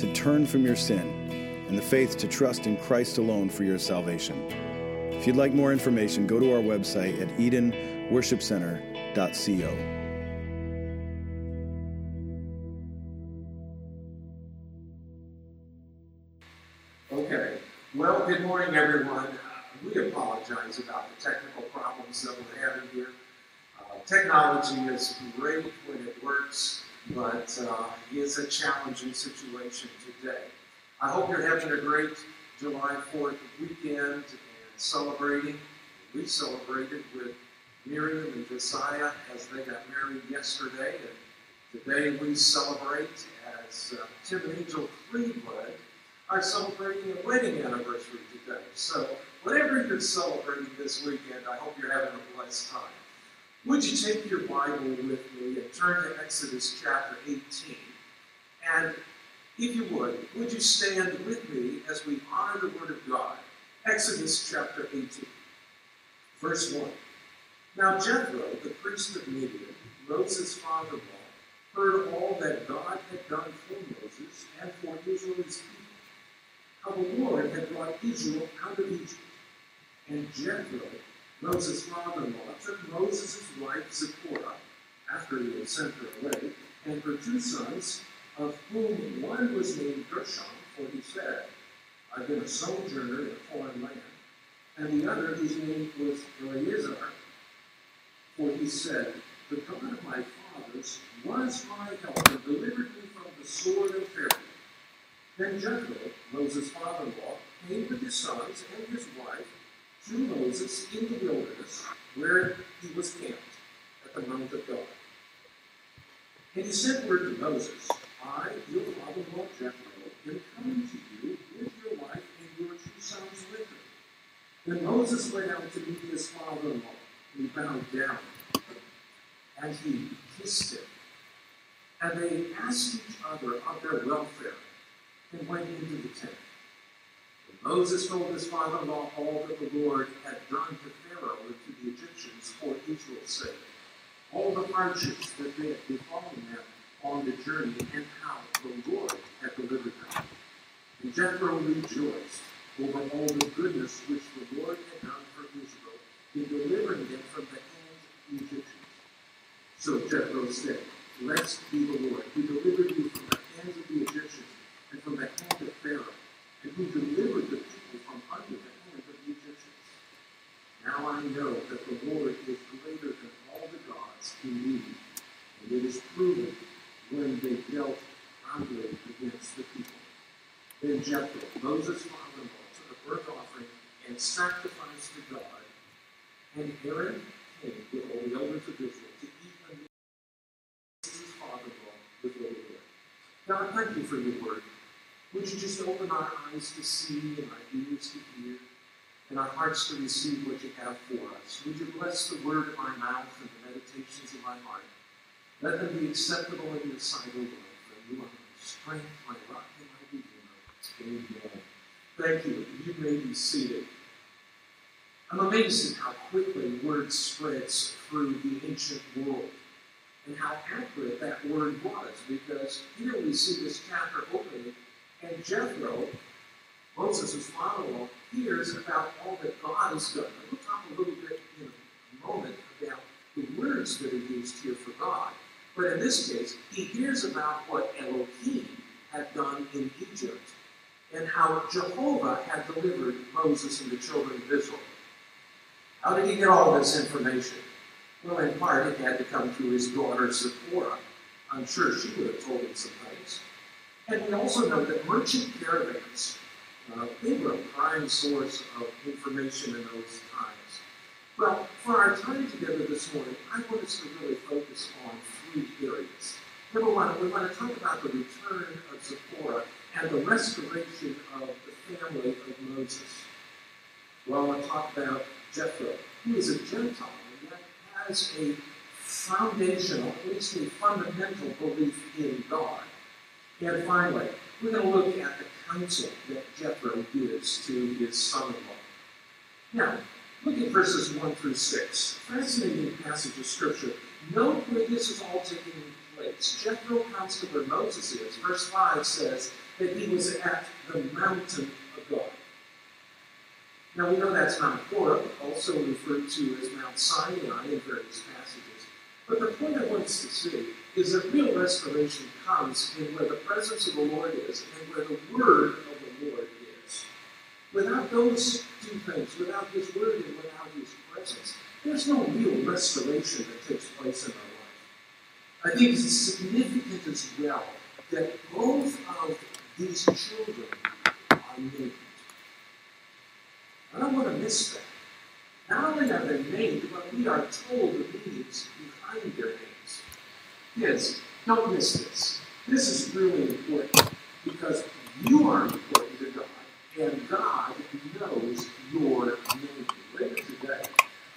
to turn from your sin and the faith to trust in Christ alone for your salvation. If you'd like more information, go to our website at edenworshipcenter.co. Okay. Well, good morning, everyone. Uh, we apologize about the technical problems that we're having here. Uh, technology is great when but uh, it's a challenging situation today. I hope you're having a great July 4th weekend and celebrating. We celebrated with Miriam and Josiah as they got married yesterday, and today we celebrate as uh, Tim and Angel Cleveland are celebrating a wedding anniversary today. So, whatever you're celebrating this weekend, I hope you're having a blessed time. Would you take your Bible with me and turn to Exodus chapter 18? And if you would, would you stand with me as we honor the Word of God? Exodus chapter 18, verse 1. Now Jethro, the priest of Midian, Moses' father in law, heard all that God had done for Moses and for Israel's people, how the Lord had brought Israel out of Egypt. And Jethro Moses' father-in-law took Moses' wife Zipporah, after he had sent her away, and her two sons, of whom one was named Gershom, for he said, I've been a sojourner in a foreign land, and the other, whose name was Eliezer, for he said, The God of my fathers was my help and delivered me from the sword of Pharaoh. Then Jethro, Moses' father-in-law, came with his sons and his wife to Moses in the wilderness where he was camped at the Mount of God. And he sent word to Moses, I, your father-in-law Jethro, am coming to you with your wife and your two sons with her. Then Moses went out to meet his father-in-law, and he bowed down, and he kissed him. And they asked each other of their welfare, and went into the tent. Moses told his father-in-law all that the Lord had done to Pharaoh and to the Egyptians for Israel's sake, all the hardships that they had befallen them on the journey, and how the Lord had delivered them. And Jethro rejoiced over all the goodness which the Lord had done for Israel in delivering them from the hands of the Egyptians. So Jethro said, Blessed be the Lord, who delivered you from the hands of the Egyptians and from the hand of Pharaoh who delivered the people from under the hand of the Egyptians. Now I know that the Lord is greater than all the gods he knew, and it is proven when they dealt roundly against the people. Then Jethro, Moses' father-in-law, took a burnt offering and sacrificed to God, and Aaron came with all the elders of Israel to eat and his father-in-law with the Lord. God, thank you for your word. Would you just open our eyes to see and our ears to hear and our hearts to receive what you have for us? Would you bless the word of my mouth and the meditations of my heart? Let them be acceptable in your sight, O Lord, for you are my strength, my rock, and my redeemer. Amen. Thank you. You may be seated. I'm amazed at how quickly word spreads through the ancient world and how accurate that word was because here we see this chapter opening and Jethro, Moses' father-in-law, hears about all that God has done. And we'll talk a little bit in a moment about the words that are used here for God. But in this case, he hears about what Elohim had done in Egypt and how Jehovah had delivered Moses and the children of Israel. How did he get all this information? Well, in part, it had to come through his daughter Zipporah. I'm sure she would have told him some. And we also know that merchant caravans, uh, they were a prime source of information in those times. Well, for our time together this morning, I want us to really focus on three areas. Number one, we want to talk about the return of Zipporah and the restoration of the family of Moses. I want to talk about Jethro, who is a Gentile and yet has a foundational, at least a fundamental belief in God. And finally, we're going to look at the counsel that Jethro gives to his son-in-law. Now, look at verses 1 through 6. Fascinating passage of Scripture. Note where this is all taking place. Jethro comes where Moses is. Verse 5 says that he was at the mountain of God. Now we know that's Mount Horeb, also referred to as Mount Sinai in various passages. But the point I want to see is that real restoration comes in where the presence of the Lord is and where the word of the Lord is. Without those two things, without His word and without His presence, there's no real restoration that takes place in our life. I think it's significant as well that both of these children are named. I don't want to miss that. Not only are they named, but we are told the meanings behind their. Kids, don't miss this. This is really important because you are important to God, and God knows your name. Later today,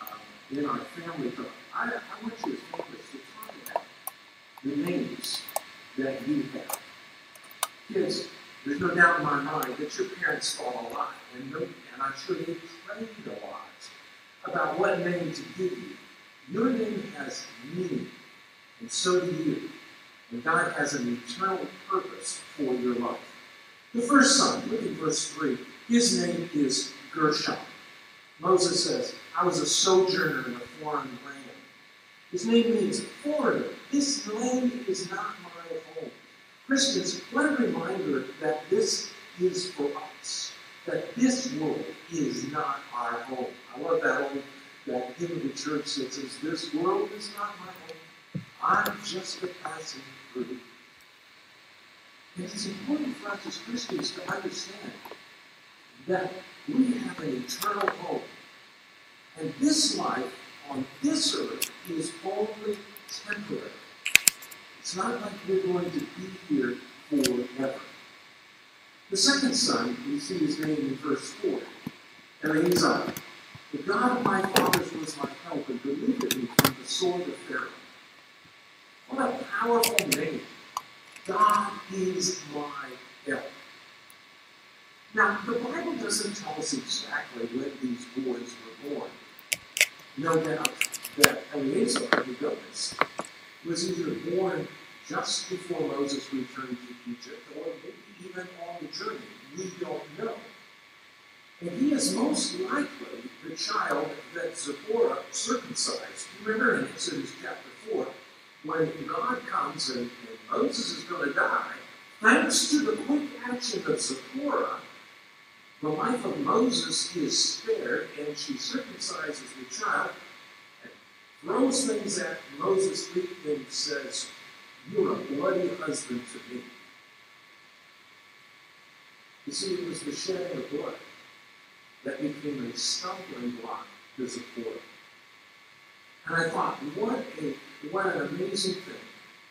uh, in our family I, I want you to focus to talk about the names that you have. Kids, there's no doubt in my mind that your parents thought a lot, and, and I'm sure they prayed a lot about what name to give you. Your name has meaning, and so do you. And God has an eternal purpose for your life. The first son, look at verse 3. His name is Gershon. Moses says, I was a sojourner in a foreign land. His name means foreigner. This land is not my home. Christians, what a reminder that this is for us, that this world is not our home. I love that old that hymn of the church that says, This world is not my home. I'm just a passing through. And it's important for us as Christians to understand that we have an eternal home. And this life on this earth is only temporary. It's not like we're going to be here forever. The second son, we see his name in verse 4, Eliezer. The God of my fathers was my help and delivered me from the sword of Pharaoh. What a powerful name. God is my help. Now, the Bible doesn't tell us exactly when these boys were born. No doubt that Eliezer, the goodness, was either born just before Moses returned to Egypt or maybe even on the journey. We don't know. And he is most likely the child that Zipporah circumcised. Remember in Exodus chapter 4, when God comes and, and Moses is going to die, thanks to the quick action of Zipporah, the life of Moses is spared, and she circumcises the child and throws things at Moses' feet and says, You're a bloody husband to me. You see, it was the shedding of blood that became a stumbling block to Zipporah. And I thought, what a what an amazing thing.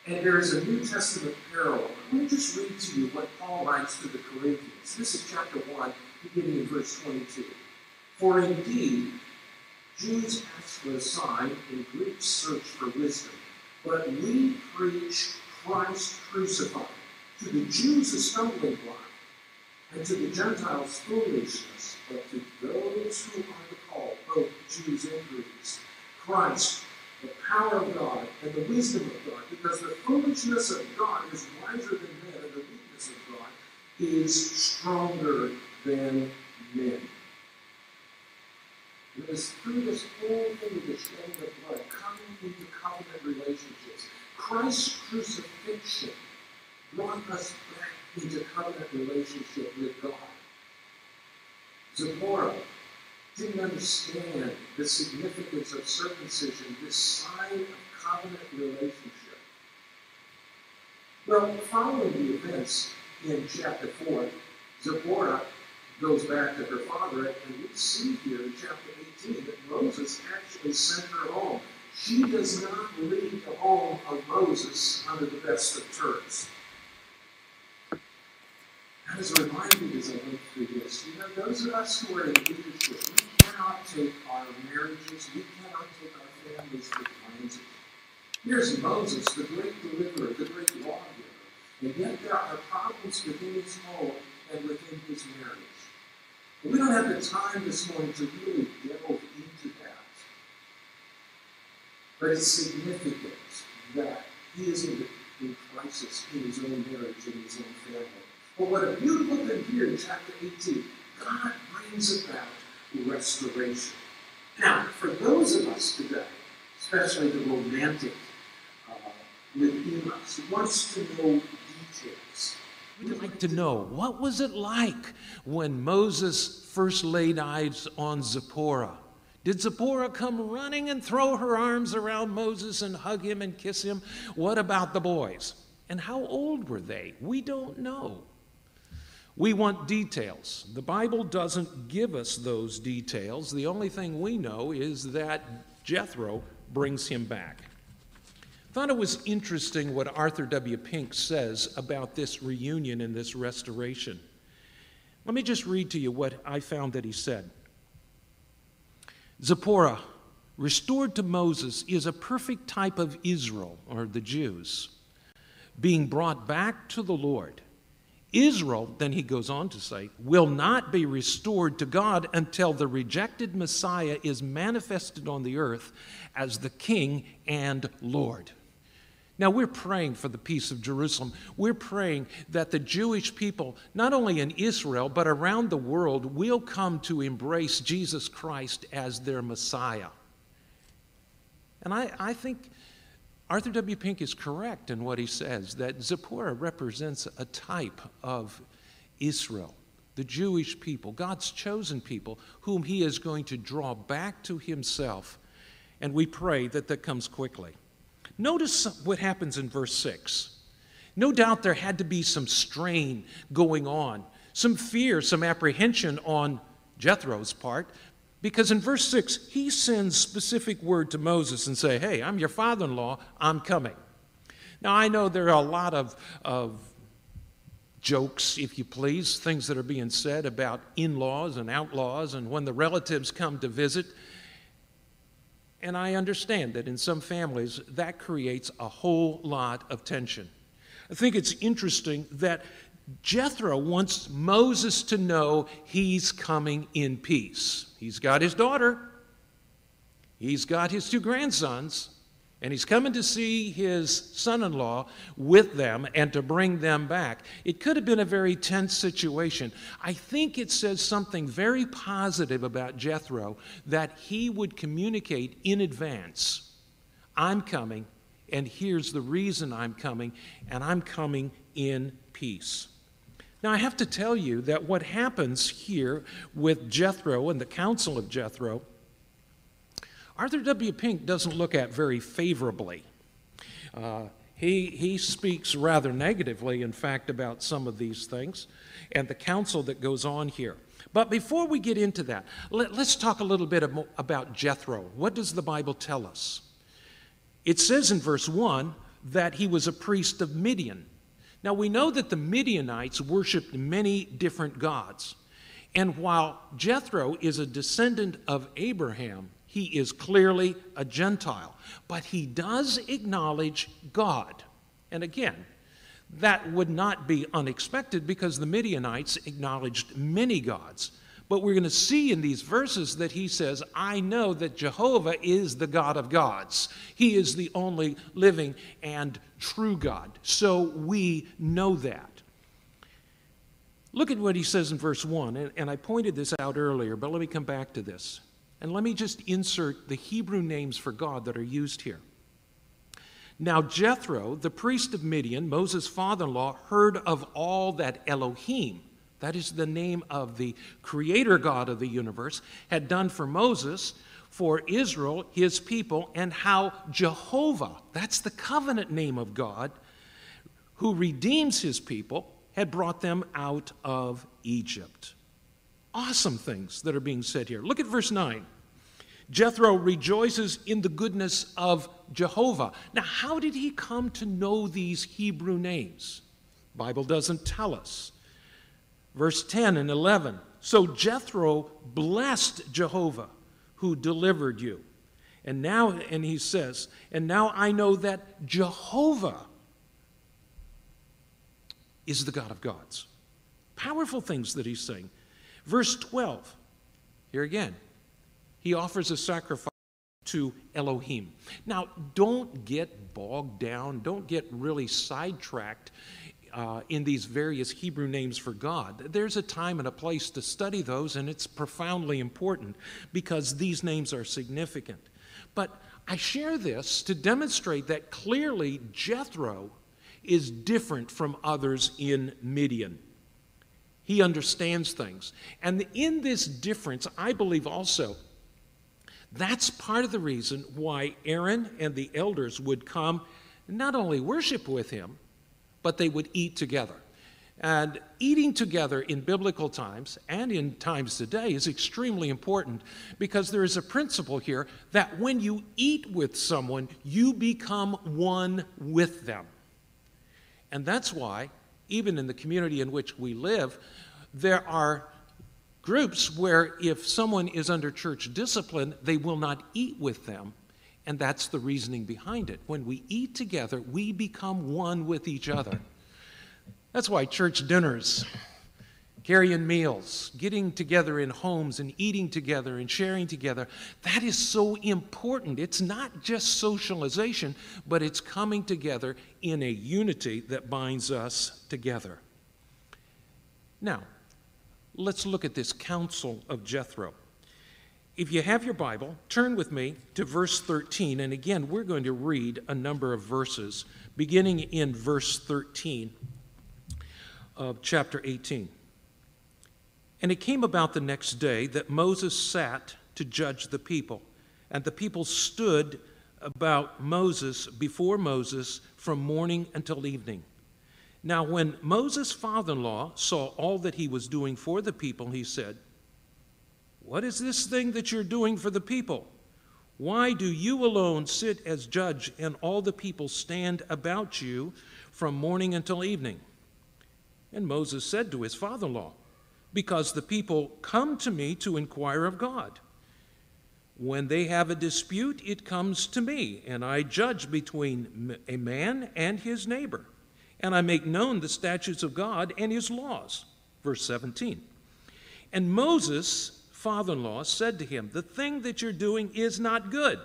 And there is a New Testament parallel. Let me just read to you what Paul writes to the Corinthians. This is chapter 1, beginning in verse 22. For indeed, Jews ask for a sign, and Greeks search for wisdom. But we preach Christ crucified. To the Jews, a stumbling block, and to the Gentiles, foolishness. But to those who are the called, both Jews and Greeks, Christ, the power of God and the wisdom of God, because the foolishness of God is wiser than men, and the weakness of God is stronger than men. It through this whole thing of the shedding of blood, coming into covenant relationships, Christ's crucifixion brought us back into covenant relationship with God. Zipporah didn't understand the significance of circumcision, this sign of covenant relationship. Well, following the events in chapter 4, Zipporah goes back to her father, and we see here in chapter 18 that Moses actually sent her home. She does not leave the home of Moses under the best of terms. Was reminded as I went through this, you know, those of us who are in leadership, we cannot take our marriages, we cannot take our families for granted. Here's Moses, the great deliverer, the great lawgiver, and yet there are problems within his home and within his marriage. We don't have the time this morning to really delve into that. But it's significant that he is in, in crisis in his own marriage and his own family. But what a beautiful thing here in chapter 18, God brings about restoration. Now, for those of us today, especially the romantic uh, within us, wants to know details. We'd like to know what was it like when Moses first laid eyes on Zipporah? Did Zipporah come running and throw her arms around Moses and hug him and kiss him? What about the boys? And how old were they? We don't know. We want details. The Bible doesn't give us those details. The only thing we know is that Jethro brings him back. I thought it was interesting what Arthur W. Pink says about this reunion and this restoration. Let me just read to you what I found that he said. Zipporah, restored to Moses, is a perfect type of Israel, or the Jews, being brought back to the Lord. Israel, then he goes on to say, will not be restored to God until the rejected Messiah is manifested on the earth as the King and Lord. Now, we're praying for the peace of Jerusalem. We're praying that the Jewish people, not only in Israel, but around the world, will come to embrace Jesus Christ as their Messiah. And I, I think Arthur W. Pink is correct in what he says that Zipporah represents a type of Israel, the Jewish people, God's chosen people, whom he is going to draw back to himself. And we pray that that comes quickly. Notice what happens in verse 6. No doubt there had to be some strain going on, some fear, some apprehension on Jethro's part, because in verse 6, he sends specific word to Moses and say, Hey, I'm your father in law, I'm coming. Now, I know there are a lot of, of jokes, if you please, things that are being said about in laws and outlaws and when the relatives come to visit. And I understand that in some families that creates a whole lot of tension. I think it's interesting that Jethro wants Moses to know he's coming in peace. He's got his daughter, he's got his two grandsons, and he's coming to see his son in law with them and to bring them back. It could have been a very tense situation. I think it says something very positive about Jethro that he would communicate in advance I'm coming, and here's the reason I'm coming, and I'm coming in peace. Now, I have to tell you that what happens here with Jethro and the Counsel of Jethro, Arthur W. Pink doesn't look at very favorably. Uh, he, he speaks rather negatively, in fact, about some of these things and the counsel that goes on here. But before we get into that, let, us talk a little bit about Jethro. What does the Bible tell us? It says in verse 1 that he was a priest of Midian. Now we know that the Midianites worshiped many different gods. And while Jethro is a descendant of Abraham, he is clearly a Gentile. But he does acknowledge God. And again, that would not be unexpected because the Midianites acknowledged many gods. But we're going to see in these verses that he says, I know that Jehovah is the God of gods. He is the only living and true God. So we know that. Look at what he says in verse 1, and, and I pointed this out earlier, but let me come back to this. And let me just insert the Hebrew names for God that are used here. Now, Jethro, the priest of Midian, Moses' father in law, heard of all that Elohim, that is the name of the creator God of the universe, had done for Moses, for Israel, his people, and how Jehovah, that's the covenant name of God, who redeems his people, had brought them out of Egypt. Awesome things that are being said here. Look at verse 9. Jethro rejoices in the goodness of Jehovah. Now, how did he come to know these Hebrew names? Bible doesn't tell us. Verse 10 and 11. So Jethro blessed Jehovah who delivered you. And now, and he says, and now I know that Jehovah is the God of gods. Powerful things that he's saying. Verse 12, here again, he offers a sacrifice to Elohim. Now, don't get bogged down, don't get really sidetracked uh, in these various Hebrew names for God. There's a time and a place to study those, and it's profoundly important because these names are significant. But I share this to demonstrate that clearly Jethro is different from others in Midian. He understands things. And in this difference, I believe also that's part of the reason why Aaron and the elders would come not only worship with him, but they would eat together. And eating together in biblical times and in times today is extremely important because there is a principle here that when you eat with someone, you become one with them. And that's why, even in the community in which we live, there are groups where if someone is under church discipline, they will not eat with them and that's the reasoning behind it. When we eat together, we become one with each other. That's why church dinners, carrying meals, getting together in homes and eating together and sharing together, that is so important. It's not just socialization, but it's coming together in a unity that binds us together. Now, let's look at this counsel of Jethro. If you have your Bible, turn with me to verse 13. And again, we're going to read a number of verses, beginning in verse 13 of chapter 18. And it came about the next day that Moses sat to judge the people. And the people stood about Moses before Moses from morning until evening. Now, when Moses' father in law saw all that he was doing for the people, he said, what is this thing that you're doing for the people? Why do you alone sit as judge and all the people stand about you from morning until evening? And Moses said to his father in law, Because the people come to me to inquire of God. When they have a dispute, it comes to me, and I judge between a man and his neighbor, and I make known the statutes of God and his laws. Verse 17. And Moses father in law said to him, The thing that you're doing is not good.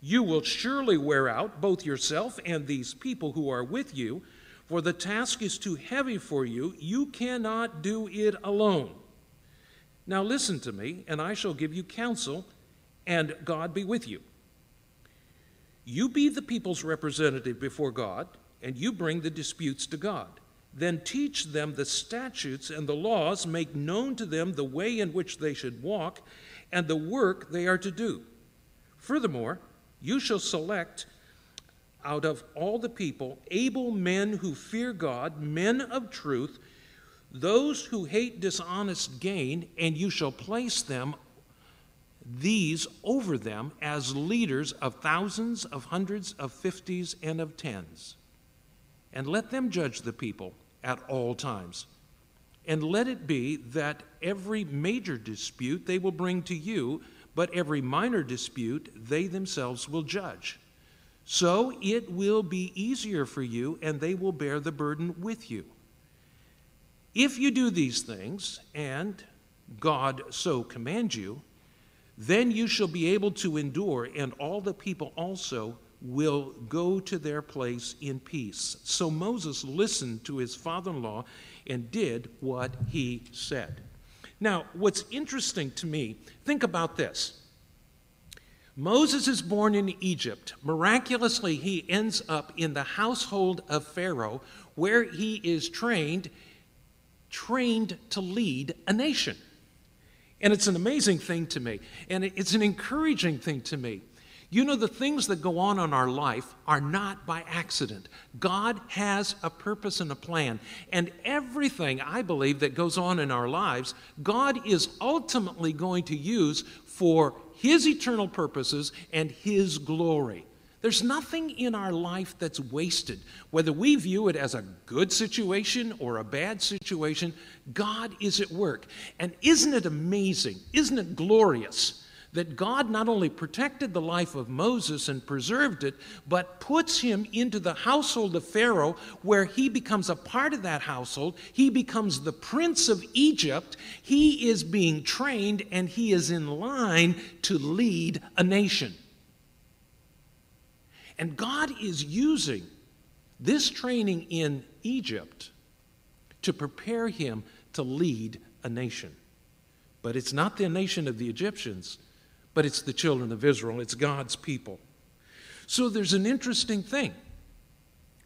You will surely wear out both yourself and these people who are with you, for the task is too heavy for you. You cannot do it alone. Now listen to me, and I shall give you counsel, and God be with you. You be the people's representative before God, and you bring the disputes to God. Then teach them the statutes and the laws, make known to them the way in which they should walk, and the work they are to do. Furthermore, you shall select out of all the people able men who fear God, men of truth, those who hate dishonest gain, and you shall place them, these over them, as leaders of thousands, of hundreds, of fifties, and of tens. And let them judge the people at all times. And let it be that every major dispute they will bring to you, but every minor dispute they themselves will judge. So it will be easier for you, and they will bear the burden with you. If you do these things, and God so commands you, then you shall be able to endure, and all the people also will go to their place in peace. So Moses listened to his father in law and did what he said. Now, what's interesting to me, think about this. Moses is born in Egypt. Miraculously, he ends up in the household of Pharaoh, where he is trained, trained to lead a nation. And it's an amazing thing to me, and it's an encouraging thing to me. You know, the things that go on in our life are not by accident. God has a purpose and a plan. And everything, I believe, that goes on in our lives, God is ultimately going to use for His eternal purposes and His glory. There's nothing in our life that's wasted. Whether we view it as a good situation or a bad situation, God is at work. And isn't it amazing? Isn't it glorious that God not only protected the life of Moses and preserved it, but puts him into the household of Pharaoh, where he becomes a part of that household. He becomes the prince of Egypt. He is being trained and he is in line to lead a nation. And God is using this training in Egypt to prepare him to lead a nation. But it's not the nation of the Egyptians, but it's the children of Israel. It's God's people. So there's an interesting thing.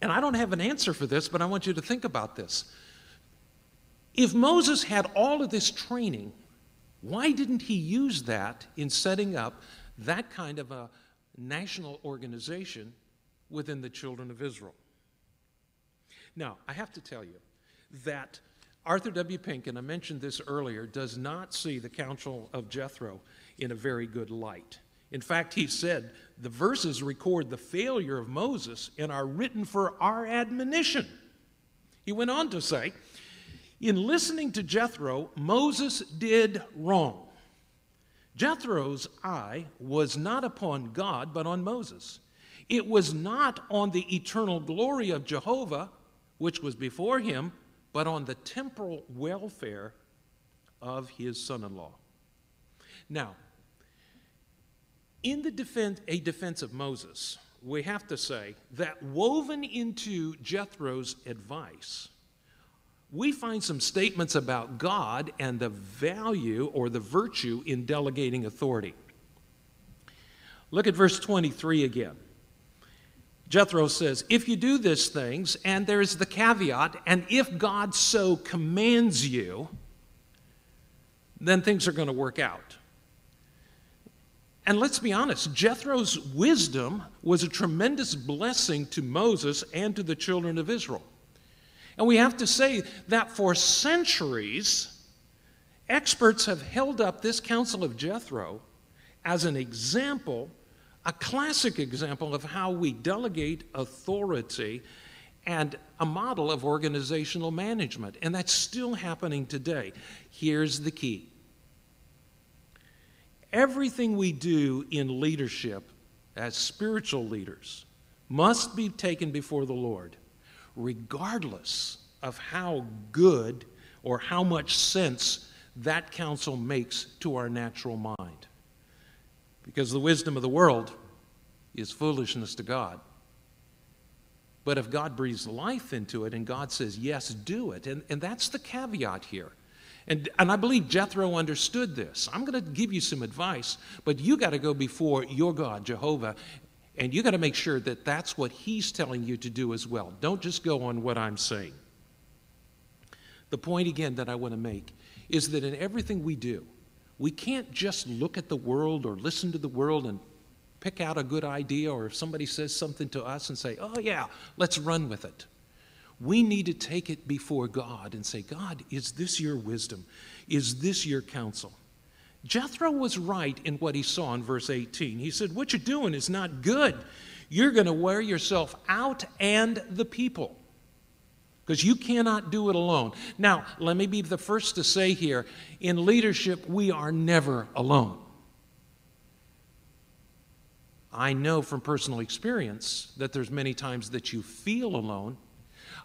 And I don't have an answer for this, but I want you to think about this. If Moses had all of this training, why didn't he use that in setting up that kind of a national organization within the children of Israel. Now, I have to tell you that Arthur W. Pink, and I mentioned this earlier, does not see the Counsel of Jethro in a very good light. In fact, he said the verses record the failure of Moses and are written for our admonition. He went on to say, in listening to Jethro, Moses did wrong. Jethro's eye was not upon God, but on Moses. It was not on the eternal glory of Jehovah, which was before him, but on the temporal welfare of his son in law. Now, in the defense, a defense of Moses, we have to say that woven into Jethro's advice we find some statements about God and the value or the virtue in delegating authority. Look at verse 23 again. Jethro says, If you do these things, and there's the caveat, and if God so commands you, then things are going to work out. And let's be honest, Jethro's wisdom was a tremendous blessing to Moses and to the children of Israel. And we have to say that for centuries, experts have held up this Counsel of Jethro as an example, a classic example of how we delegate authority and a model of organizational management. And that's still happening today. Here's the key everything we do in leadership as spiritual leaders must be taken before the Lord regardless of how good or how much sense that counsel makes to our natural mind. Because the wisdom of the world is foolishness to God. But if God breathes life into it and God says, yes, do it, and, and that's the caveat here. And, and I believe Jethro understood this. I'm going to give you some advice, but you got to go before your God, Jehovah, and you got to make sure that that's what he's telling you to do as well. Don't just go on what I'm saying. The point again that I want to make is that in everything we do, we can't just look at the world or listen to the world and pick out a good idea, or if somebody says something to us and say, oh, yeah, let's run with it. We need to take it before God and say, God, is this your wisdom? Is this your counsel? Jethro was right in what he saw in verse 18. He said, What you're doing is not good. You're going to wear yourself out and the people because you cannot do it alone. Now, let me be the first to say here in leadership, we are never alone. I know from personal experience that there's many times that you feel alone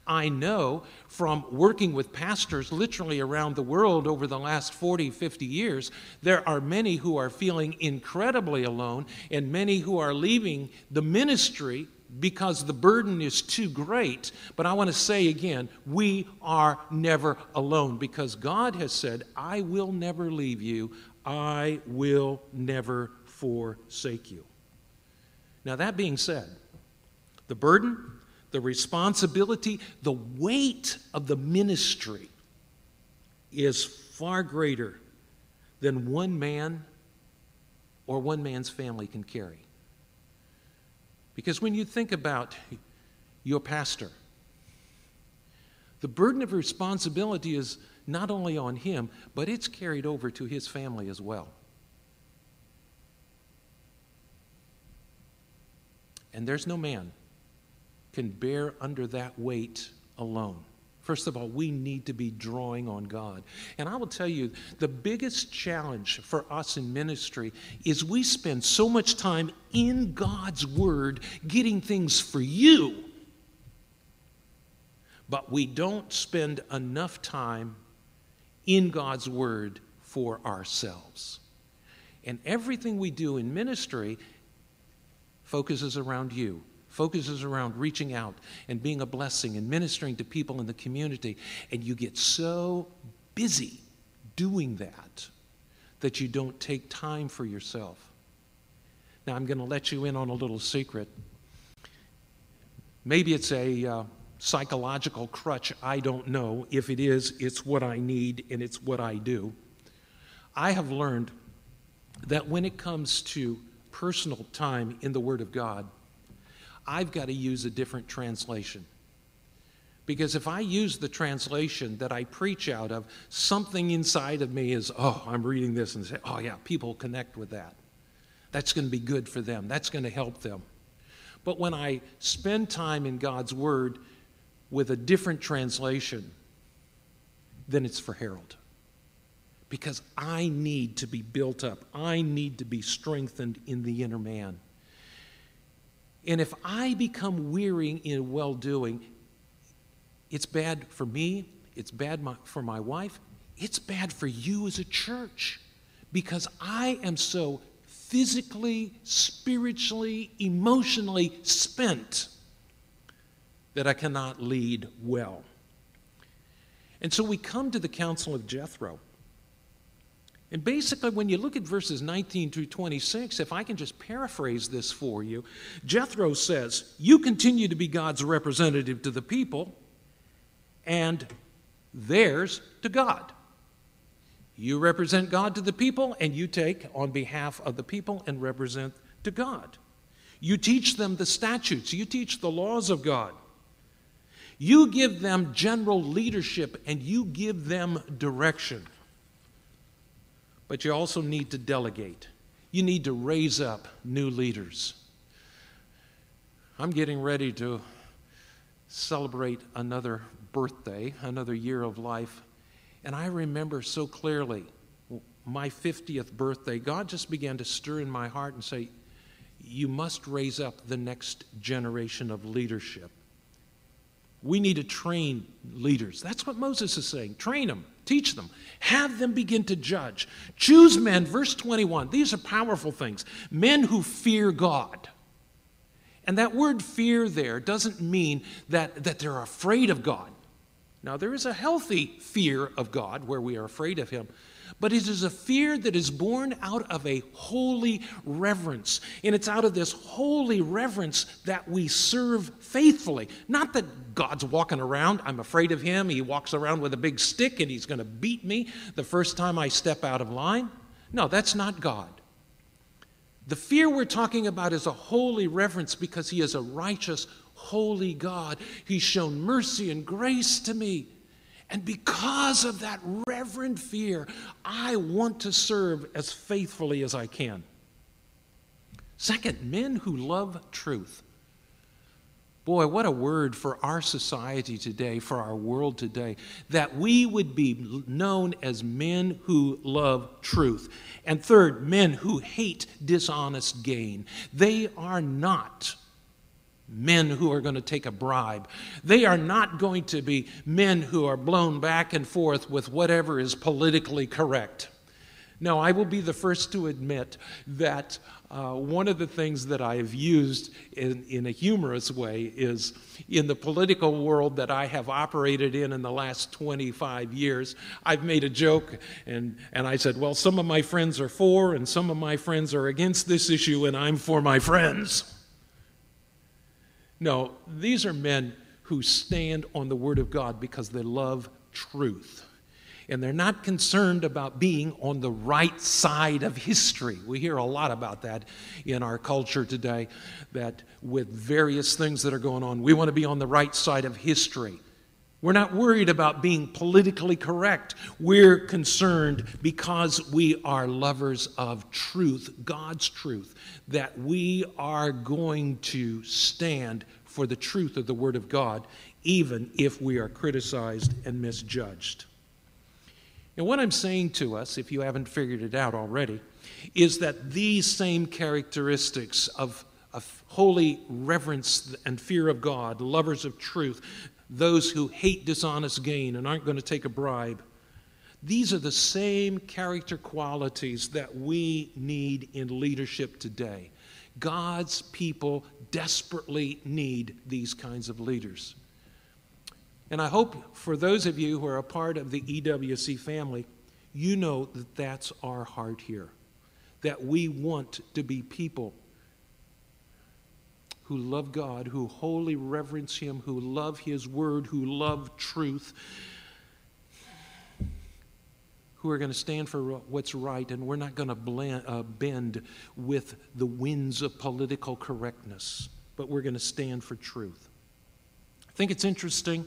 I know from working with pastors literally around the world over the last 40, 50 years, there are many who are feeling incredibly alone and many who are leaving the ministry because the burden is too great. But I want to say again, we are never alone because God has said, I will never leave you, I will never forsake you. Now, that being said, the burden the responsibility, the weight of the ministry is far greater than one man or one man's family can carry. Because when you think about your pastor, the burden of responsibility is not only on him, but it's carried over to his family as well. And there's no man can bear under that weight alone. First of all, we need to be drawing on God. And I will tell you, the biggest challenge for us in ministry is we spend so much time in God's Word getting things for you, but we don't spend enough time in God's Word for ourselves. And everything we do in ministry focuses around you focuses around reaching out and being a blessing and ministering to people in the community. And you get so busy doing that that you don't take time for yourself. Now, I'm going to let you in on a little secret. Maybe it's a uh, psychological crutch. I don't know. If it is, it's what I need and it's what I do. I have learned that when it comes to personal time in the Word of God, I've got to use a different translation. Because if I use the translation that I preach out of, something inside of me is, oh, I'm reading this and say, oh, yeah, people connect with that. That's going to be good for them. That's going to help them. But when I spend time in God's Word with a different translation, then it's for Harold. Because I need to be built up, I need to be strengthened in the inner man. And if I become weary in well doing, it's bad for me, it's bad for my wife, it's bad for you as a church because I am so physically, spiritually, emotionally spent that I cannot lead well. And so we come to the counsel of Jethro. And basically, when you look at verses 19 through 26, if I can just paraphrase this for you, Jethro says, You continue to be God's representative to the people, and theirs to God. You represent God to the people, and you take on behalf of the people and represent to God. You teach them the statutes, you teach the laws of God. You give them general leadership, and you give them direction. But you also need to delegate. You need to raise up new leaders. I'm getting ready to celebrate another birthday, another year of life. And I remember so clearly my 50th birthday, God just began to stir in my heart and say, You must raise up the next generation of leadership. We need to train leaders. That's what Moses is saying. Train them, teach them, have them begin to judge. Choose men, verse 21. These are powerful things. Men who fear God. And that word fear there doesn't mean that, that they're afraid of God. Now, there is a healthy fear of God where we are afraid of Him, but it is a fear that is born out of a holy reverence. And it's out of this holy reverence that we serve faithfully. Not that God's walking around, I'm afraid of him, he walks around with a big stick and he's going to beat me the first time I step out of line. No, that's not God. The fear we're talking about is a holy reverence because he is a righteous, holy God. He's shown mercy and grace to me. And because of that reverent fear, I want to serve as faithfully as I can. Second, men who love truth. Boy, what a word for our society today, for our world today, that we would be known as men who love truth. And third, men who hate dishonest gain. They are not men who are going to take a bribe. They are not going to be men who are blown back and forth with whatever is politically correct. Now, I will be the first to admit that uh, one of the things that I have used in, in a humorous way is in the political world that I have operated in in the last 25 years. I've made a joke and, and I said, Well, some of my friends are for and some of my friends are against this issue, and I'm for my friends. No, these are men who stand on the Word of God because they love truth. And they're not concerned about being on the right side of history. We hear a lot about that in our culture today, that with various things that are going on, we want to be on the right side of history. We're not worried about being politically correct. We're concerned because we are lovers of truth, God's truth, that we are going to stand for the truth of the Word of God, even if we are criticized and misjudged. And what I'm saying to us, if you haven't figured it out already, is that these same characteristics of, of holy reverence and fear of God, lovers of truth, those who hate dishonest gain and aren't going to take a bribe. These are the same character qualities that we need in leadership today. God's people desperately need these kinds of leaders. And I hope for those of you who are a part of the EWC family, you know that that's our heart here. That we want to be people who love God, who wholly reverence Him, who love His Word, who love truth, who are going to stand for what's right, and we're not going to uh, bend with the winds of political correctness, but we're going to stand for truth. I think it's interesting.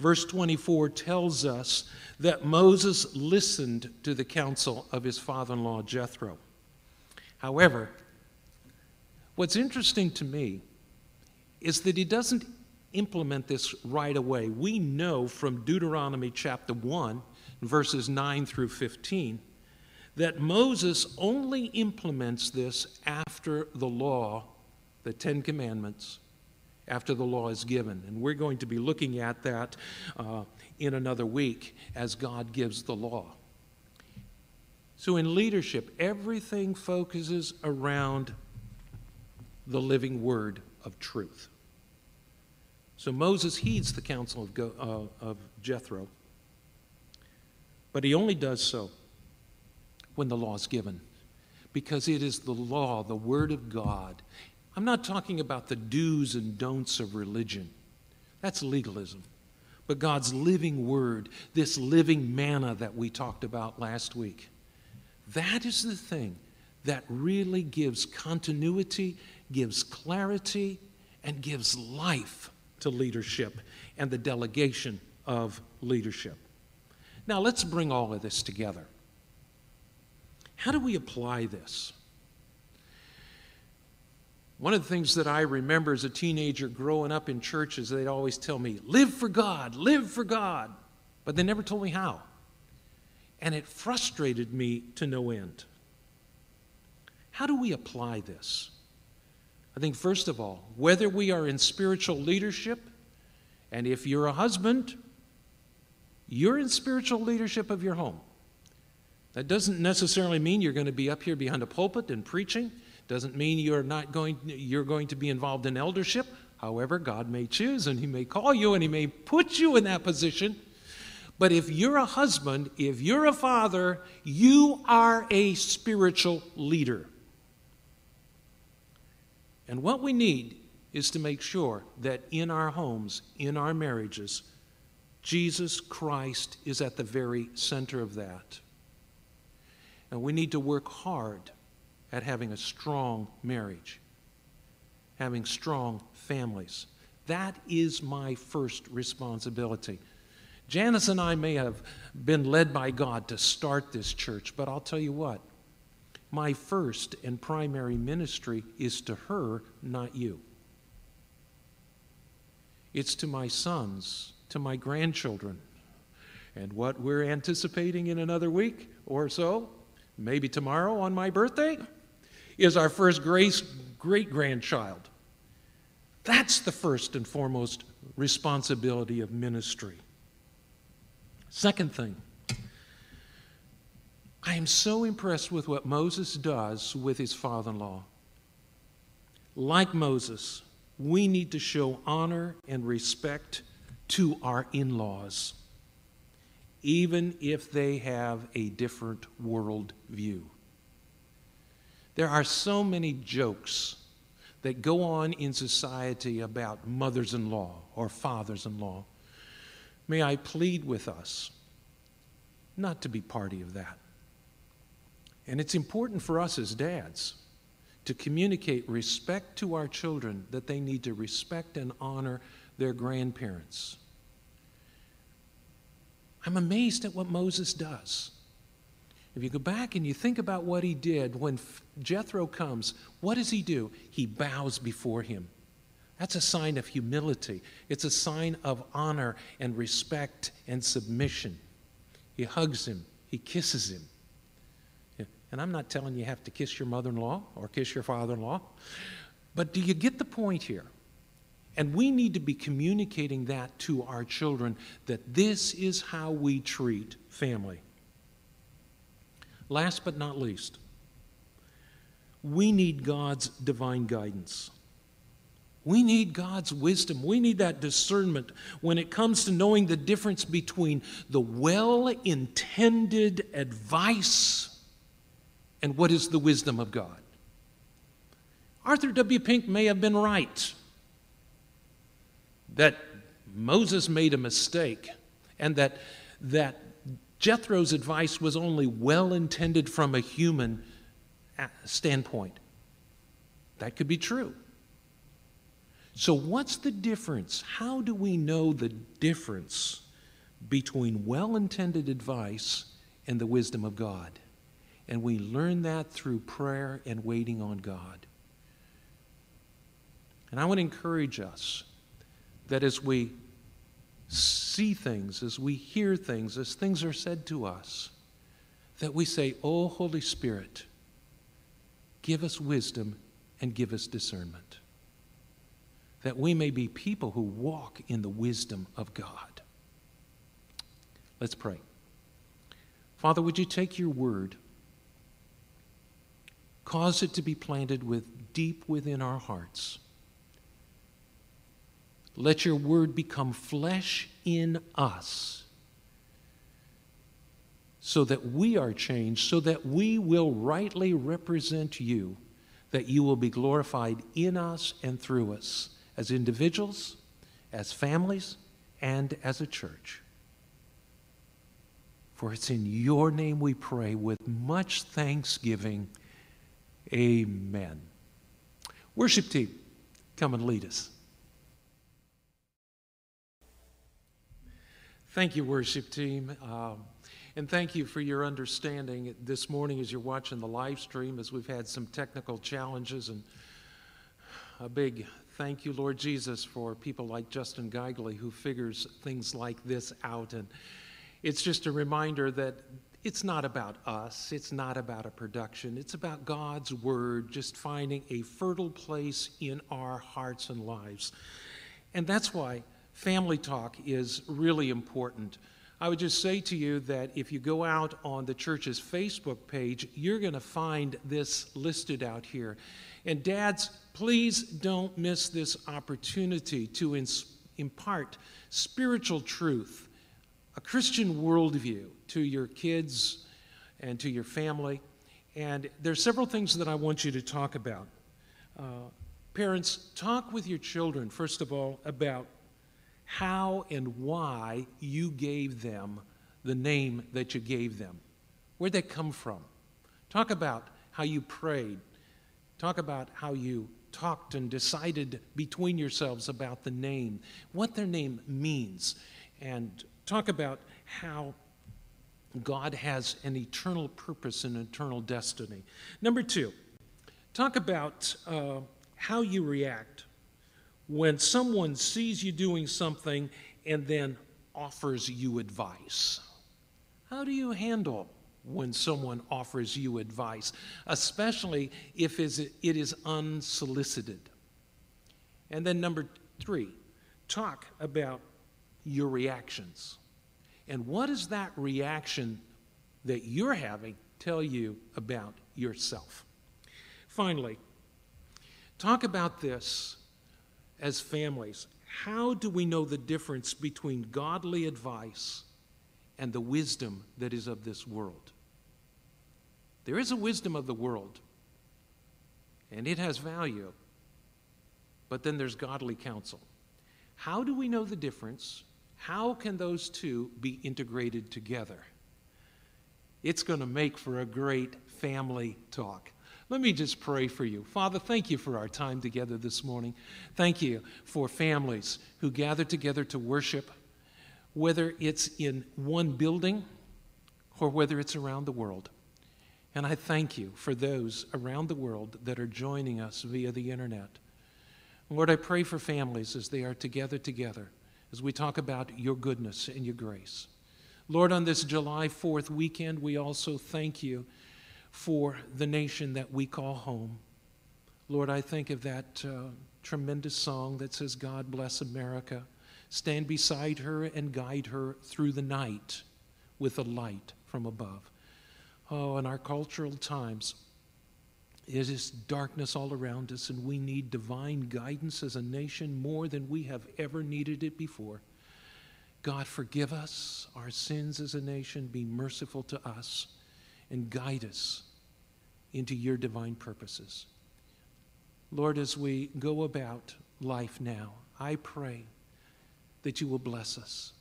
Verse 24 tells us that Moses listened to the counsel of his father in law Jethro. However, what's interesting to me is that he doesn't implement this right away. We know from Deuteronomy chapter 1, verses 9 through 15, that Moses only implements this after the law, the Ten Commandments, after the law is given. And we're going to be looking at that uh, in another week as God gives the law. So, in leadership, everything focuses around the living word of truth. So Moses heeds the counsel of, Go, uh, of Jethro, but he only does so when the law is given, because it is the law, the Word of God. I'm not talking about the do's and don'ts of religion, that's legalism. But God's living Word, this living manna that we talked about last week, that is the thing that really gives continuity, gives clarity, and gives life to leadership and the delegation of leadership. Now, let's bring all of this together. How do we apply this? One of the things that I remember as a teenager growing up in churches, they'd always tell me, live for God, live for God. But they never told me how. And it frustrated me to no end. How do we apply this? I think, first of all, whether we are in spiritual leadership, and if you're a husband, you're in spiritual leadership of your home. That doesn't necessarily mean you're going to be up here behind a pulpit and preaching. Doesn't mean you're not going you're going to be involved in eldership. However, God may choose and he may call you and he may put you in that position. But if you're a husband, if you're a father, you are a spiritual leader. And what we need is to make sure that in our homes, in our marriages, Jesus Christ is at the very center of that. And we need to work hard at having a strong marriage, having strong families. That is my first responsibility. Janice and I may have been led by God to start this church, but I'll tell you what, my first and primary ministry is to her, not you. It's to my sons, to my grandchildren. And what we're anticipating in another week or so, maybe tomorrow on my birthday, is our first great grandchild. That's the first and foremost responsibility of ministry. Second thing, I am so impressed with what Moses does with his father in law. Like Moses, we need to show honor and respect to our in laws, even if they have a different world view. There are so many jokes that go on in society about mothers in law or fathers in law. May I plead with us not to be party of that. And it's important for us as dads to communicate respect to our children that they need to respect and honor their grandparents. I'm amazed at what Moses does. If you go back and you think about what he did when Jethro comes, what does he do? He bows before him. That's a sign of humility. It's a sign of honor and respect and submission. He hugs him, he kisses him. And I'm not telling you, have to kiss your mother in law or kiss your father in law, but do you get the point here? And we need to be communicating that to our children that this is how we treat family. Last but not least, we need God's divine guidance. We need God's wisdom. We need that discernment when it comes to knowing the difference between the well intended advice and what is the wisdom of God. Arthur W. Pink may have been right that Moses made a mistake and that, that Jethro's advice was only well intended from a human uh, standpoint. That could be true. So, what's the difference? How do we know the difference between well intended advice and the wisdom of God? And we learn that through prayer and waiting on God. And I want to encourage us that as we see things, as we hear things, as things are said to us, that we say, Oh, Holy Spirit, give us wisdom and give us discernment. That we may be people who walk in the wisdom of God. Let's pray. Father, would you take your word, cause it to be planted with deep within our hearts let your word become flesh in us so that we are changed, so that we will rightly represent you, that you will be glorified in us and through us as individuals, as families, and as a church. For it's in your name we pray with much thanksgiving. Amen. Worship team, come and lead us. Thank you, worship team. Um, and thank you for your understanding this morning as you're watching the live stream, as we've had some technical challenges. And a big thank you, Lord Jesus, for people like Justin Geigley who figures things like this out. And it's just a reminder that it's not about us, it's not about a production, it's about God's Word just finding a fertile place in our hearts and lives. And that's why family talk is really important. I would just say to you that if you go out on the church's Facebook page, you're going to find this listed out here. And dads, please don't miss this opportunity to impart spiritual truth, a Christian worldview to your kids and to your family. And there's several things that I want you to talk about. Uh, parents, talk with your children, first of all, about how and why you gave them the name that you gave them. Where'd that come from? Talk about how you prayed. Talk about how you talked and decided between yourselves about the name, what their name means, and talk about how God has an eternal purpose and eternal destiny. Number two, talk about uh, how you react when someone sees you doing something and then offers you advice. How do you handle when someone offers you advice, especially if it is unsolicited? And then, number three, talk about your reactions. And what does that reaction that you're having tell you about yourself? Finally, talk about this as families, how do we know the difference between godly advice and the wisdom that is of this world? There is a wisdom of the world, and it has value, but then there's godly counsel. How do we know the difference? How can those two be integrated together? It's going to make for a great family talk. Let me just pray for you. Father, thank you for our time together this morning. Thank you for families who gather together to worship. whether it's in one building or whether it's around the world. And I thank you for those around the world that are joining us via the internet. Lord, I pray for families as they are together together, as we talk about your goodness and your grace. Lord, on this July 4th weekend, we also thank you for the nation that we call home. Lord, I think of that uh, tremendous song that says, God bless America. Stand beside her and guide her through the night with a light from above. Oh, in our cultural times, it is darkness all around us, and we need divine guidance as a nation more than we have ever needed it before. God, forgive us our sins as a nation, be merciful to us, and guide us into your divine purposes. Lord, as we go about life now, I pray that you will bless us.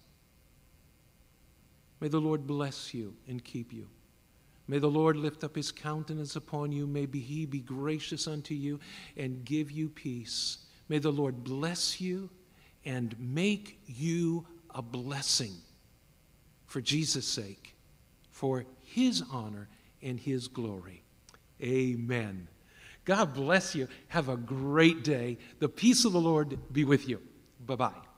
May the Lord bless you and keep you. May the Lord lift up his countenance upon you. May he be gracious unto you and give you peace. May the Lord bless you and make you a blessing for Jesus' sake, for his honor and his glory. Amen. God bless you. Have a great day. The peace of the Lord be with you. Bye bye.